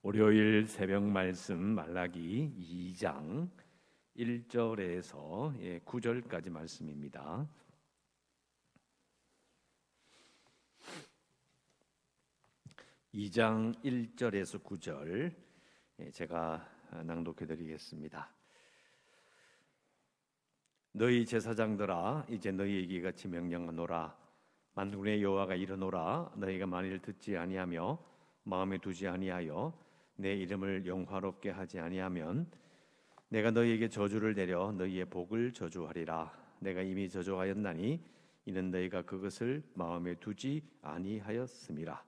월요일 새벽 말씀 말라기 2장 1절에서 9절까지 말씀입니다. 2장 1절에서 9절 제가 낭독해 드리겠습니다. 너희 제사장들아 이제 너희에게 같이 명령하노라 만군의 여호와가 이르노라 너희가 만일 듣지 아니하며 마음에 두지 아니하여 내 이름을 영화롭게 하지 아니하면 내가 너희에게 저주를 내려 너희의 복을 저주하리라. 내가 이미 저주하였나니 이는 너희가 그것을 마음에 두지 아니하였음이라.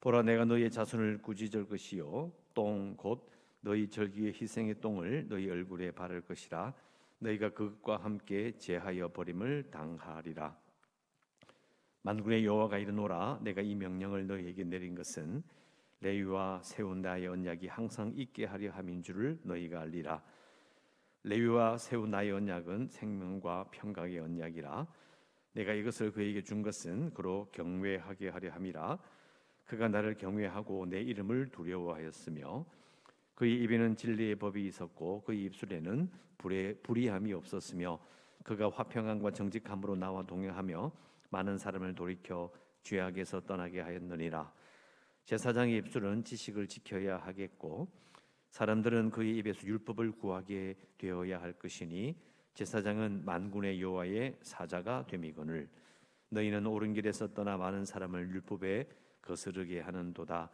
보라 내가 너희의 자손을 꾸짖을 것이요. 똥 곧 너희 절기의 희생의 똥을 너희 얼굴에 바를 것이라. 너희가 그것과 함께 제하여 버림을 당하리라. 만군의 여호와가 이르노라. 내가 이 명령을 너희에게 내린 것은 레위와 세운 나의 언약이 항상 있게 하려 함인 줄을 너희가 알리라. 레위와 세운 나의 언약은 생명과 평강의 언약이라. 내가 이것을 그에게 준 것은 그로 경외하게 하려 함이라. 그가 나를 경외하고 내 이름을 두려워하였으며 그의 입에는 진리의 법이 있었고 그의 입술에는 불의 불의함이 없었으며 그가 화평함과 정직함으로 나와 동행하며 많은 사람을 돌이켜 죄악에서 떠나게 하였느니라. 제사장의 입술은 지식을 지켜야 하겠고 사람들은 그의 입에서 율법을 구하게 되어야 할 것이니 제사장은 만군의 여호와의 사자가 됨이거늘 너희는 옳은 길에서 떠나 많은 사람을 율법에 거스르게 하는도다.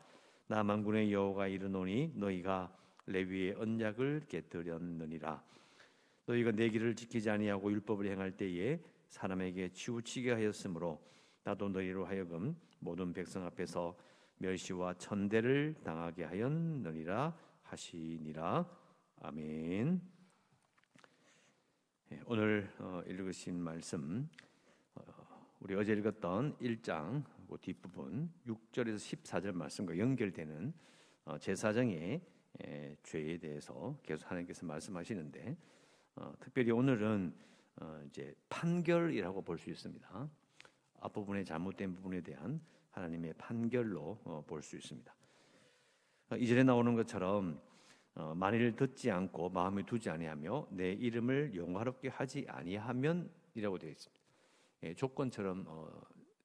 나 만군의 여호와가 이르노니 너희가 레위의 언약을 깨뜨렸느니라. 너희가 내 길을 지키지 아니하고 율법을 행할 때에 사람에게 치우치게 하였으므로 나도 너희로 하여금 모든 백성 앞에서 멸시와 천대를 당하게 하였느니라 하시니라 아멘. 예, 오늘 어, 읽으신 말씀 어, 우리 어제 읽었던 1장 그 뒷부분 6절에서 14절 말씀과 연결되는 어, 제사장의 죄에 대해서 계속 하나님께서 말씀하시는데 특별히 오늘은 이제 판결이라고 볼 수 있습니다. 앞부분에 잘못된 부분에 대한 하나님의 판결로 어, 볼수 있습니다. 어, 이전에 나오는 것처럼 어, 만일 듣지 않고 마음에 두지 아니하며 내 이름을 영화롭게 하지 아니하면이라고 되어 있습니다. 예, 조건처럼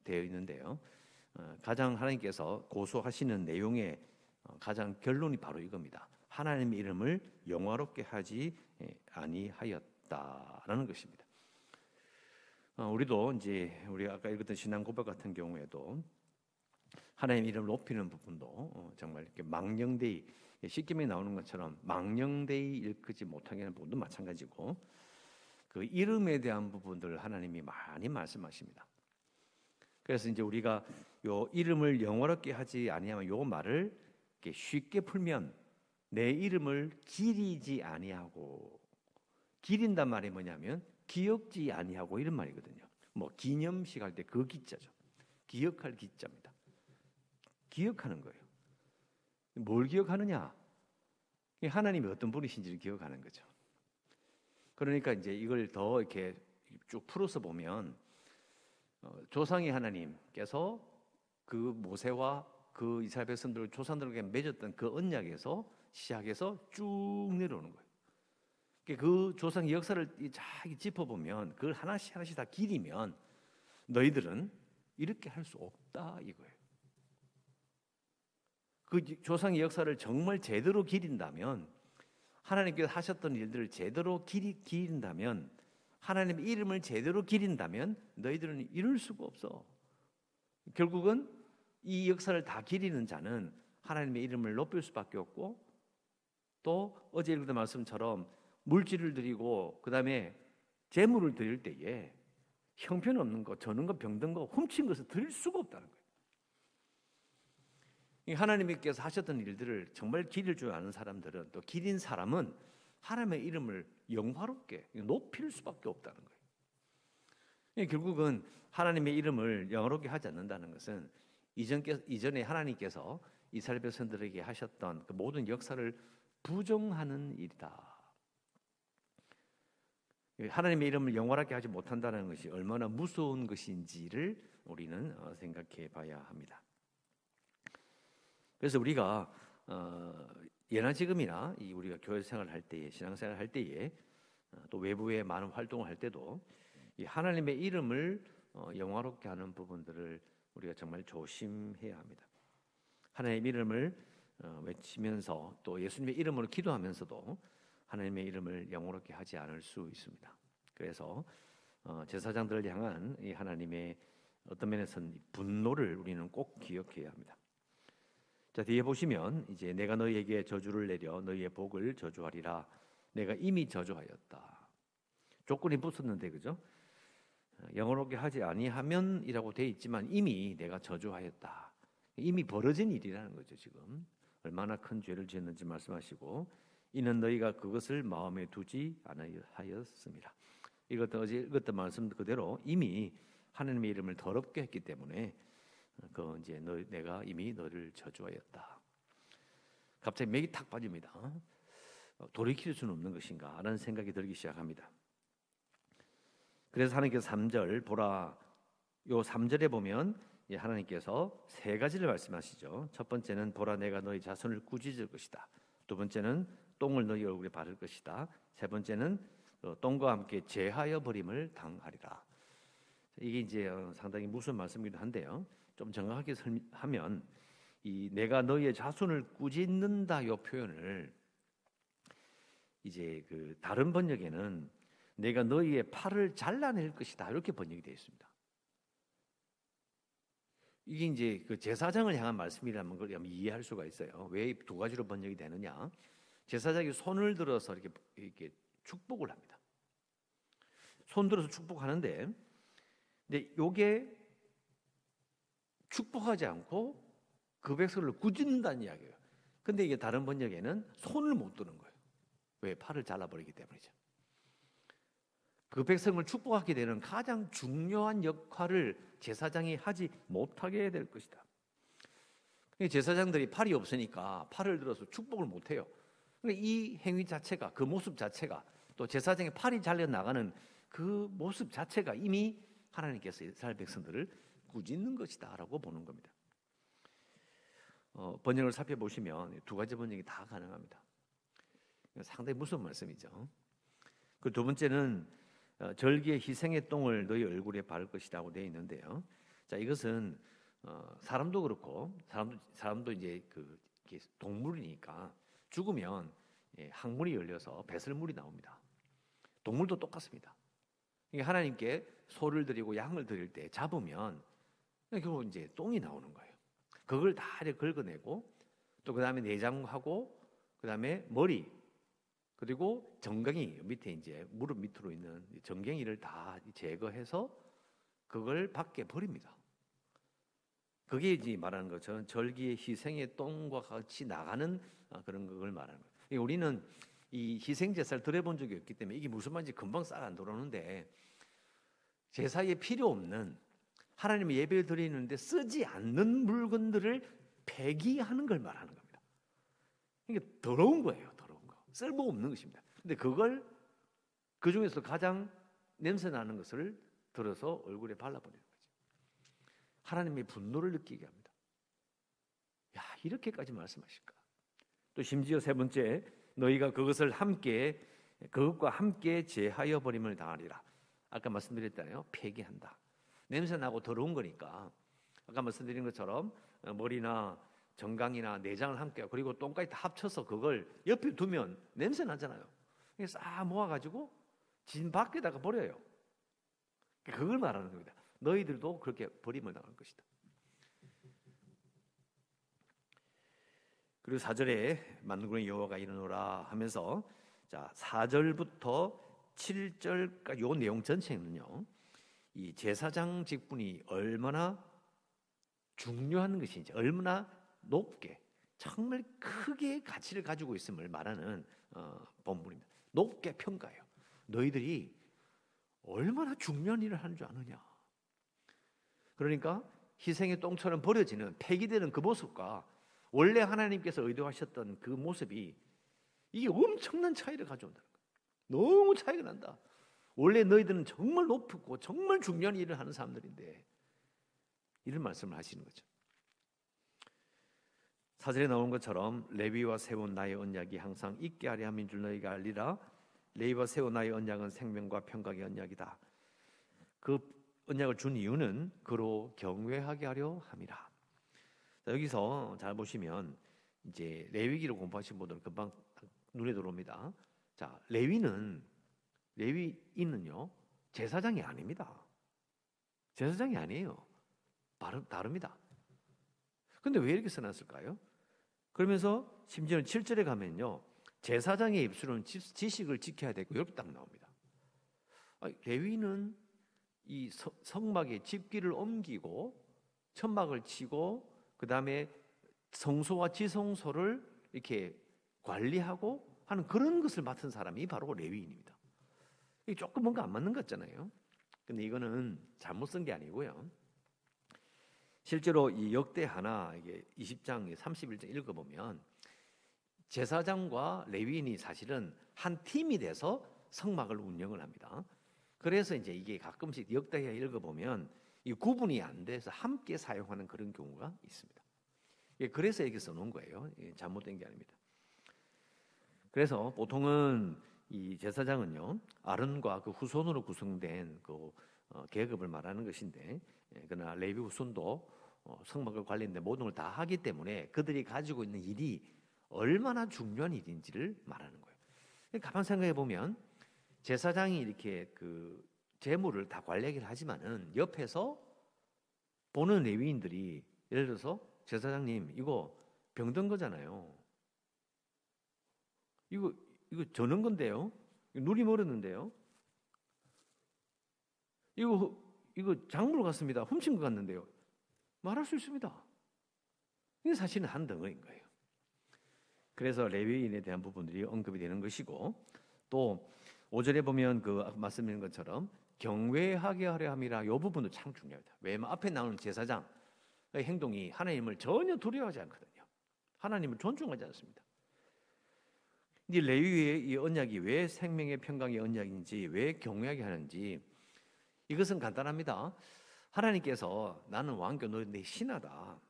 되어 있는데요. 가장 하나님께서 고소하시는 내용의 가장 결론이 바로 이겁니다. 하나님의 이름을 영화롭게 하지 예, 아니하였다라는 것입니다. 우리도 이제 우리 아까 읽었던 신앙 고백 같은 경우에도 하나님 이름을 높이는 부분도 어, 정말 이렇게 망령되이 시김에 나오는 것처럼 망령되이 일컫지 못하게 하는 부분도 마찬가지고 그 이름에 대한 부분들 하나님이 많이 말씀하십니다. 그래서 이제 우리가 요 이름을 영어롭게 하지 아니하면 요 말을 쉽게 풀면 내 이름을 기리지 아니하고 기린단 말이 뭐냐면 기억지 아니하고 이런 말이거든요. 뭐 기념식 할 때 그 기자죠. 기억할 기자입니다. 기억하는 거예요. 뭘 기억하느냐? 하나님이 어떤 분이신지를 기억하는 거죠. 그러니까 이제 이걸 더 이렇게 쭉 풀어서 보면 어, 조상의 하나님께서 그 모세와 그 이스라엘 백성들 조상들에게 맺었던 그 언약에서 시작해서 쭉 내려오는 거예요. 그 조상의 역사를 쫙 짚어보면 그걸 하나씩 하나씩 다 기리면 너희들은 이렇게 할 수 없다 이거예요. 그 조상의 역사를 정말 제대로 기린다면 하나님께서 하셨던 일들을 제대로 기리, 기린다면 하나님 이름을 제대로 기린다면 너희들은 이룰 수가 없어. 결국은 이 역사를 다 기리는 자는 하나님의 이름을 높일 수밖에 없고 또 어제 읽은 말씀처럼 물질을 드리고 그다음에 재물을 드릴 때에 형편없는 것, 저는 것, 병든 것, 훔친 것을 드릴 수가 없다는 거예요. 하나님께서 하셨던 일들을 정말 기릴 줄 아는 사람들은 또 기린 사람은 하나님의 이름을 영화롭게 높일 수밖에 없다는 거예요. 결국은 하나님의 이름을 영화롭게 하지 않는다는 것은 이전에 하나님께서 이스라엘 백성들에게 하셨던 그 모든 역사를 부정하는 일이다. 하나님의 이름을 영원하게 하지 못한다는 것이 얼마나 무서운 것인지를 우리는 어, 생각해 봐야 합니다. 그래서 우리가 어, 예나 지금이나 이 우리가 교회 생활 할 때에 신앙생활 할 때에 어, 또 외부에 많은 활동을 할 때도 이 하나님의 이름을 어, 영화롭게 하는 부분들을 우리가 정말 조심해야 합니다. 하나님의 이름을 어, 외치면서 또 예수님의 이름으로 기도하면서도 하나님의 이름을 영원롭게 하지 않을 수 있습니다. 그래서 어, 제사장들을 향한 이 하나님의 어떤 면에서는 분노를 우리는 꼭 기억해야 합니다. 자 뒤에 보시면 이제 내가 너희에게 저주를 내려 너희의 복을 저주하리라. 내가 이미 저주하였다. 조건이 붙었는데 그죠? 영원롭게 하지 아니하면이라고 돼 있지만 이미 내가 저주하였다. 이미 벌어진 일이라는 거죠 지금. 얼마나 큰 죄를 지었는지 말씀하시고 이는 너희가 그것을 마음에 두지 않았습니다. 이것도 어제 읽었던 말씀 그대로 이미 하나님의 이름을 더럽게 했기 때문에 그 이제 너 내가 이미 너를 저주하였다. 갑자기 맥이 탁 빠집니다. 어, 돌이킬 수는 없는 것인가? 라는 생각이 들기 시작합니다. 그래서 하나님께서 3절 보라 요 3절에 보면 하나님께서 세 가지를 말씀하시죠. 첫 번째는 보라 내가 너희 자손을 꾸짖을 것이다. 두 번째는 똥을 너희 얼굴에 바를 것이다. 세 번째는 어, 똥과 함께 제하여 버림을 당하리라. 이게 이제 어, 상당히 무슨 말씀이기도 한데요. 좀 정확하게 하면 이 내가 너희의 자손을 꾸짖는다 요 표현을 이제 그 다른 번역에는 내가 너희의 팔을 잘라낼 것이다 이렇게 번역이 되어 있습니다. 이게 이제 그 제사장을 향한 말씀이라는 걸 이해할 수가 있어요. 왜 두 가지로 번역이 되느냐? 제사장이 손을 들어서 이렇게 이렇게 축복을 합니다. 손 들어서 축복하는데, 근데 요게 축복하지 않고 그 백성을 꾸짖는다는 이야기예요. 근데 이게 다른 번역에는 손을 못 드는 거예요. 왜? 팔을 잘라버리기 때문이죠. 그 백성을 축복하게 되는 가장 중요한 역할을 제사장이 하지 못하게 될 것이다. 제사장들이 팔이 없으니까 팔을 들어서 축복을 못해요. 이 행위 자체가 그 모습 자체가 또 제사장의 팔이 잘려 나가는 그 모습 자체가 이미 하나님께서 이스라엘 백성들을 꾸짖는 것이다라고 보는 겁니다. 어, 번역을 살펴보시면 두 가지 번역이 다 가능합니다. 상당히 무서운 말씀이죠. 그 두 번째는 어, 절기의 희생의 똥을 너희 얼굴에 바를 것이라고 되어 있는데요. 자 이것은 어, 사람도 그렇고 사람도 사람도 이제 그 동물이니까 죽으면 예, 항문이 열려서 배설물이 나옵니다. 동물도 똑같습니다. 하나님께 소를 드리고 양을 드릴 때 잡으면 결국 이제 똥이 나오는 거예요. 그걸 다 긁어내고 또 그 다음에 내장하고 그 다음에 머리 그리고 정강이 밑에 이제 무릎 밑으로 있는 정갱이를 다 제거해서 그걸 밖에 버립니다. 그게 이제 말하는 것처럼 절기의 희생의 똥과 같이 나가는 어, 그런 걸 말하는 거예요. 우리는 이 희생 제사를 드려본 적이 없기 때문에 이게 무슨 말인지 금방 싹 안 들어오는데 제사에 필요 없는 하나님의 예배를 드리는데 쓰지 않는 물건들을 폐기하는 걸 말하는 겁니다. 이게 더러운 거예요. 쓸모 없는 것입니다. 근데 그걸 그 중에서 가장 냄새 나는 것을 들어서 얼굴에 발라버리는 거죠. 하나님의 분노를 느끼게 합니다. 야, 이렇게까지 말씀하실까? 또 심지어 세 번째, 너희가 그것을 함께, 그것과 함께 제하여 버림을 당하리라. 아까 말씀드렸잖아요. 폐기한다. 냄새 나고 더러운 거니까. 아까 말씀드린 것처럼 머리나 정강이나 내장을 함께 그리고 똥까지 다 합쳐서 그걸 옆에 두면 냄새 나잖아요. 싹 모아가지고 진 밖에다가 버려요. 그걸 말하는 겁니다. 너희들도 그렇게 버림을 당할 것이다. 그리고 4절에 만군의 여호와가 이르노라 하면서 자 4절부터 7절까지 요 내용 전체는요. 이 제사장 직분이 얼마나 중요한 것인지 얼마나 높게 정말 크게 가치를 가지고 있음을 말하는 어, 본문입니다. 높게 평가해요. 너희들이 얼마나 중요한 일을 하는 줄 아느냐. 그러니까 희생의 똥처럼 버려지는 폐기되는 그 모습과 원래 하나님께서 의도하셨던 그 모습이 이게 엄청난 차이를 가져온다는 거예요. 너무 차이가 난다. 원래 너희들은 정말 높고 정말 중요한 일을 하는 사람들인데 이런 말씀을 하시는 거죠. 사절에 나온 것처럼 레위와 세운 나의 언약이 항상 있게 하려 함인 줄 너희가 알리라. 레위와 세운 나의 언약은 생명과 평강의 언약이다. 그 언약을 준 이유는 그로 경외하게 하려 함이라. 자, 여기서 잘 보시면 이제 레위기를 공부하신 분들은 금방 눈에 들어옵니다. 자, 레위는 레위인은요 제사장이 아닙니다. 제사장이 아니에요. 다릅니다. 근데 왜 이렇게 써놨을까요? 그러면서 심지어는 7절에 가면요. 제사장의 입술은 지식을 지켜야 되고 이렇게 딱 나옵니다. 레위는 이 성막에 집기를 옮기고 천막을 치고 그 다음에 성소와 지성소를 이렇게 관리하고 하는 그런 것을 맡은 사람이 바로 레위인입니다. 이게 조금 뭔가 안 맞는 것 같잖아요. 근데 이거는 잘못 쓴 게 아니고요. 실제로 이 역대 하나 이게 20장 31장 읽어보면 제사장과 레위인이 사실은 한 팀이 돼서 성막을 운영을 합니다. 그래서 이제 이게 가끔씩 역대에 읽어보면 이 구분이 안 돼서 함께 사용하는 그런 경우가 있습니다. 예, 그래서 이렇게 써놓은 거예요. 예, 잘못된 게 아닙니다. 그래서 보통은 이 제사장은요 아론과 그 후손으로 구성된 그 어, 계급을 말하는 것인데 예, 그러나 레위 후손도 어, 성막을 관련된 모든 걸 다 하기 때문에 그들이 가지고 있는 일이 얼마나 중요한 일인지를 말하는 거예요. 가만 생각해 보면 제사장이 이렇게 그 재물을 다 관리하기를 하지만은 옆에서 보는 레위인들이 예를 들어서 제사장님 이거 병든 거잖아요. 이거 이거 저는 건데요. 눈이 멀었는데요. 이거 이거 작물 같습니다. 훔친 것 같는데요. 말할 수 있습니다. 이게 사실은 한 덩어리인 거예요. 그래서 레위인에 대한 부분들이 언급이 되는 것이고 또 5절에 보면 그 말씀드린 것처럼 경외하게 하려 함이라 이 부분도 참 중요합니다. 왜냐하면 앞에 나오는 제사장의 행동이 하나님을 전혀 두려워하지 않거든요. 하나님을 존중하지 않습니다. 이 레위의 이 언약이 왜 생명의 평강의 언약인지 왜 경외하게 하는지 이것은 간단합니다. 하나님께서 나는 왕교 너희 내 신하다.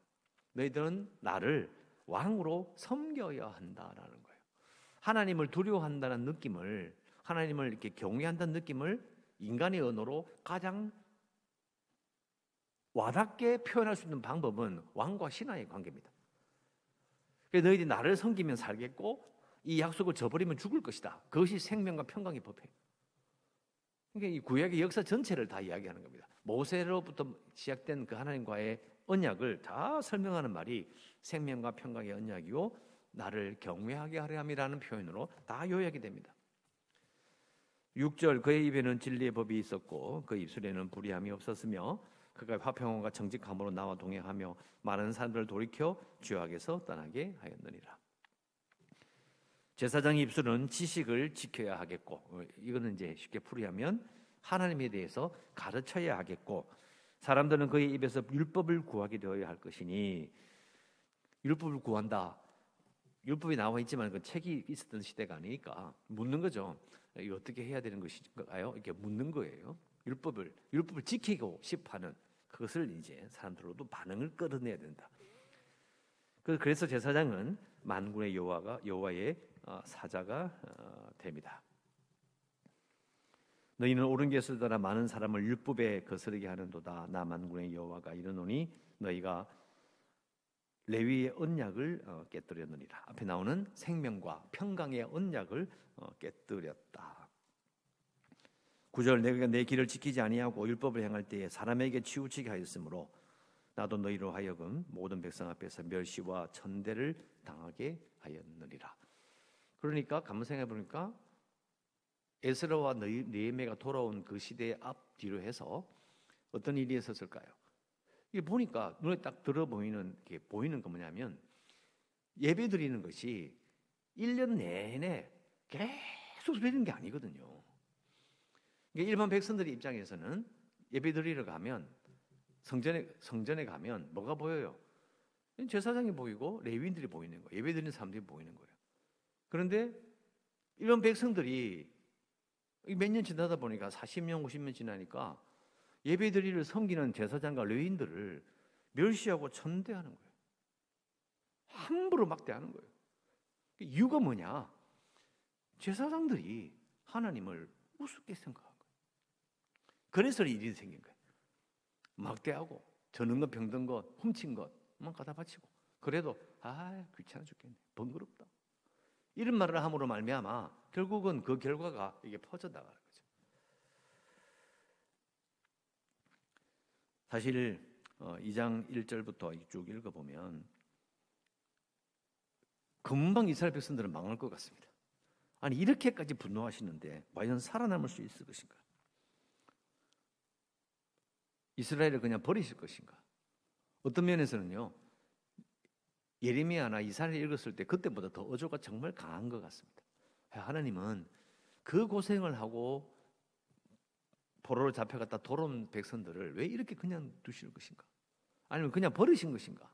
너희들은 나를 왕으로 섬겨야 한다라는 거예요. 하나님을 두려워한다는 느낌을 하나님을 이렇게 경외한다는 느낌을 인간의 언어로 가장 와닿게 표현할 수 있는 방법은 왕과 신하의 관계입니다. 너희들이 나를 섬기면 살겠고 이 약속을 저버리면 죽을 것이다. 그것이 생명과 평강의 법이에요. 그러니까 이 구약의 역사 전체를 다 이야기하는 겁니다. 모세로부터 시작된 그 하나님과의 언약을 다 설명하는 말이 생명과 평강의 언약이요 나를 경외하게 하려 함이라는 표현으로 다 요약이 됩니다. 6절 그의 입에는 진리의 법이 있었고 그 입술에는 불의함이 없었으며 그가 화평함과 정직함으로 나와 동행하며 많은 사람들을 돌이켜 죄악에서 떠나게 하였느니라. 제사장의 입술은 지식을 지켜야 하겠고 어, 이거는 이제 쉽게 풀이하면 하나님에 대해서 가르쳐야 하겠고 사람들은 그의 입에서 율법을 구하게 되어야 할 것이니 율법을 구한다. 율법이 나와 있지만 그 책이 있었던 시대가 아니니까 묻는 거죠. 어떻게 해야 되는 것인가요? 이렇게 묻는 거예요. 율법을 율법을 지키고 싶어하는 그것을 이제 사람들로도 반응을 끌어내야 된다. 그, 그래서 제사장은 만군의 여호와가 여호와의 어, 사자가 어, 됩니다. 너희는 옳은 것을 따라 많은 사람을 율법에 거스르게 하는도다. 나 만군의 여호와가 이르노니 너희가 레위의 언약을 어, 깨뜨렸느니라. 앞에 나오는 생명과 평강의 언약을 깨뜨렸다. 구절 내가 내 길을 지키지 아니하고 율법을 행할 때에 사람에게 치우치게 하였으므로 나도 너희로 하여금 모든 백성 앞에서 멸시와 천대를 당하게 하였느니라. 그러니까 가만 생각해 보니까 에스라와 느헤미야가 돌아온 그 시대의 앞 뒤로 해서 어떤 일이 있었을까요? 이게 보니까 눈에 딱 들어 보이는 게 보이는 거 뭐냐면 예배 드리는 것이 1년 내내 계속 드리는 게 아니거든요. 일반 백성들의 입장에서는 예배 드리러 가면 성전에 성전에 가면 뭐가 보여요? 제사장이 보이고 레위인들이 보이는 거예요. 예배 드리는 사람들이 보이는 거예요. 그런데 이런 백성들이 몇 년 지나다 보니까 40년, 50년 지나니까 예배드리를 섬기는 제사장과 레인들을 멸시하고 천대하는 거예요. 함부로 막대하는 거예요. 그 이유가 뭐냐? 제사장들이 하나님을 우습게 생각한 거예요. 그래서 일이 생긴 거예요. 막대하고 저는 것 병든 것 훔친 것만 갖다 바치고 그래도 아 귀찮아 죽겠네 번거롭다 이런 말을 함으로 말미암아 결국은 그 결과가 이게 퍼져 나가는 거죠. 사실 2장 어, 1절부터 쭉 읽어 보면 금방 이스라엘 백성들은 망할 것 같습니다. 아니 이렇게까지 분노하시는데 과연 살아남을 수 있을 것인가? 이스라엘을 그냥 버리실 것인가? 어떤 면에서는요. 예레미야나 이사를 읽었을 때 그때보다 더 어조가 정말 강한 것 같습니다. 하나님은 그 고생을 하고 포로로 잡혀갔다 돌아온 백성들을 왜 이렇게 그냥 두실 것인가? 아니면 그냥 버리신 것인가?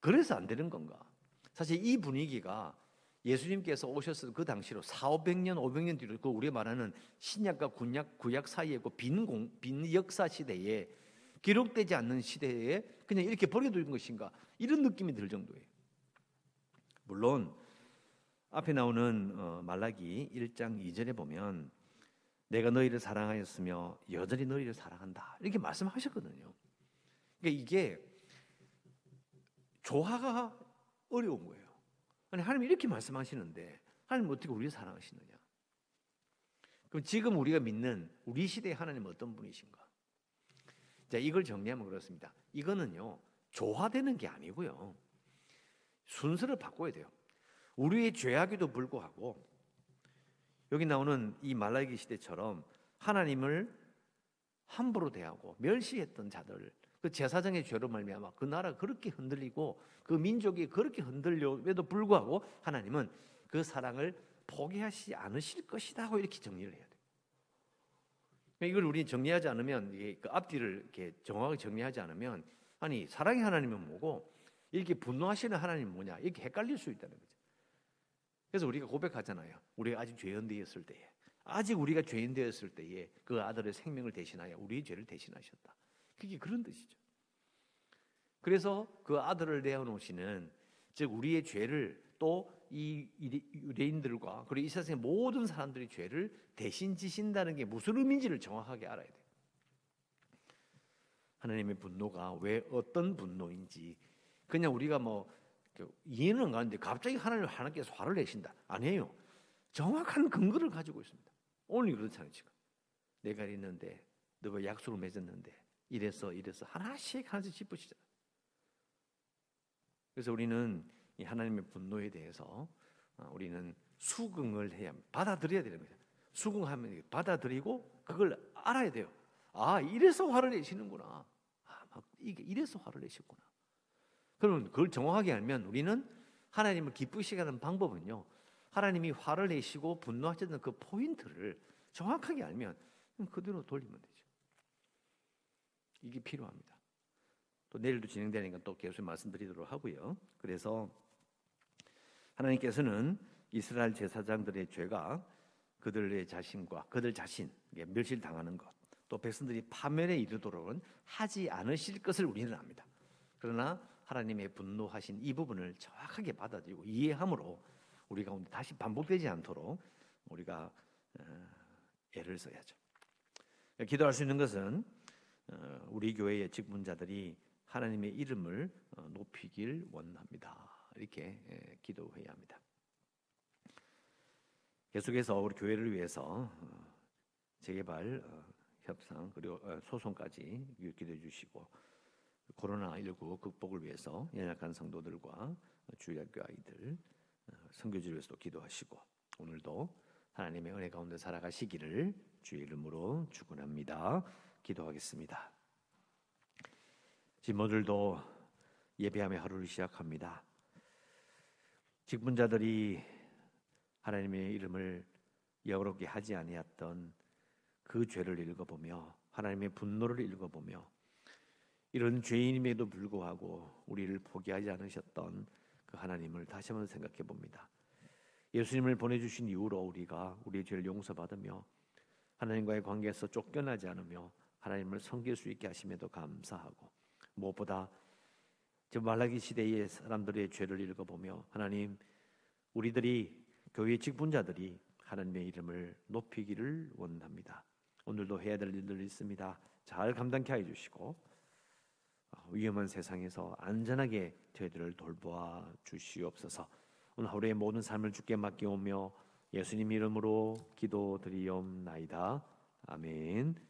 그래서 안 되는 건가? 사실 이 분위기가 예수님께서 오셨을 그 당시로 4, 500년, 500년 뒤로 그 우리가 말하는 신약과 군약, 구약 사이에 그 빈, 공, 빈 역사 시대에 기록되지 않는 시대에 그냥 이렇게 버려두는 것인가 이런 느낌이 들 정도예요. 물론 앞에 나오는 어, 말라기 1장 2절에 보면 내가 너희를 사랑하였으며 여전히 너희를 사랑한다 이렇게 말씀하셨거든요. 그러니까 이게 조화가 어려운 거예요. 아니 하나님 이렇게 말씀하시는데 하나님 어떻게 우리를 사랑하시느냐? 그럼 지금 우리가 믿는 우리 시대의 하나님 어떤 분이신가? 자 이걸 정리하면 그렇습니다. 이거는요 조화되는 게 아니고요 순서를 바꿔야 돼요. 우리의 죄악에도 불구하고 여기 나오는 이 말라기 시대처럼 하나님을 함부로 대하고 멸시했던 자들 그 제사장의 죄로 말미암아 그 나라가 그렇게 흔들리고 그 민족이 그렇게 흔들려에도 불구하고 하나님은 그 사랑을 포기하지 않으실 것이다 고 이렇게 정리를 해야 돼요. 그러니까 이걸 우리 정리하지 않으면 그 앞뒤를 이렇게 정확하게 정리하지 않으면 아니 사랑의 하나님은 뭐고 이렇게 분노하시는 하나님은 뭐냐 이렇게 헷갈릴 수 있다는 거죠. 그래서 우리가 고백하잖아요. 우리가 아직 죄인 되었을 때에 아직 우리가 죄인 되었을 때에 그 아들의 생명을 대신하여 우리의 죄를 대신하셨다. 그게 그런 뜻이죠. 그래서 그 아들을 내어놓으시는 즉 우리의 죄를 또 이 유대인들과 그리고 이 세상의 모든 사람들의 죄를 대신 지신다는 게 무슨 의미인지를 정확하게 알아야 돼요. 하나님의 분노가 왜 어떤 분노인지 그냥 우리가 뭐 이해는 가는데 갑자기 하나님 하나님께서 화를 내신다 아니에요. 정확한 근거를 가지고 있습니다. 오늘 그렇잖아요 지금 내가 있는데 너가 약속을 맺었는데 이래서 이래서 하나씩 하나씩 짚으시잖아요. 그래서 우리는 이 하나님의 분노에 대해서 어, 우리는 수긍을 해야 받아들여야 되는 거죠. 수긍하면 받아들이고 그걸 알아야 돼요. 아 이래서 화를 내시는구나. 아, 막 이게 이래서 화를 내셨구나. 그러면 그걸 정확하게 알면 우리는 하나님을 기쁘시게 하는 방법은요. 하나님이 화를 내시고 분노하셨던 그 포인트를 정확하게 알면 그대로 돌리면 되죠. 이게 필요합니다. 또 내일도 진행되니까 또 계속 말씀드리도록 하고요. 그래서 하나님께서는 이스라엘 제사장들의 죄가 그들의 자신과 그들 자신 멸실당하는 것, 또 백성들이 파멸에 이르도록은 하지 않으실 것을 우리는 압니다. 그러나 하나님의 분노하신 이 부분을 정확하게 받아들이고 이해함으로 우리 가운데 다시 반복되지 않도록 우리가 어, 애를 써야죠. 기도할 수 있는 것은 어, 우리 교회의 직분자들이 하나님의 이름을 어, 높이길 원합니다. 이렇게 예, 기도해야 합니다. 계속해서 우리 교회를 위해서 어, 재개발 협상 그리고 소송까지 기도해 주시고 코로나19 극복을 위해서 연약한 성도들과 주일학교 아이들 선교지를 위해서도 기도하시고 오늘도 하나님의 은혜 가운데 살아가시기를 주의 이름으로 축원합니다. 기도하겠습니다. 지모들도 예배함의 하루를 시작합니다. 직분자들이 하나님의 이름을 여롭게 하지 아니했던 그 죄를 읽어보며 하나님의 분노를 읽어보며 이런 죄인임에도 불구하고 우리를 포기하지 않으셨던 그 하나님을 다시 한번 생각해 봅니다. 예수님을 보내주신 이후로 우리가 우리의 죄를 용서받으며 하나님과의 관계에서 쫓겨나지 않으며 하나님을 섬길 수 있게 하심에도 감사하고 무엇보다 저 말라기 시대의 사람들의 죄를 읽어보며 하나님 우리들이 교회 직분자들이 하나님의 이름을 높이기를 원합니다. 오늘도 해야 될 일들이 있습니다. 잘 감당케 해 주시고 어, 위험한 세상에서 안전하게 저희들을 돌보아 주시옵소서. 오늘 하루의 모든 삶을 주께 맡기오며 예수님 이름으로 기도드리옵나이다. 아멘.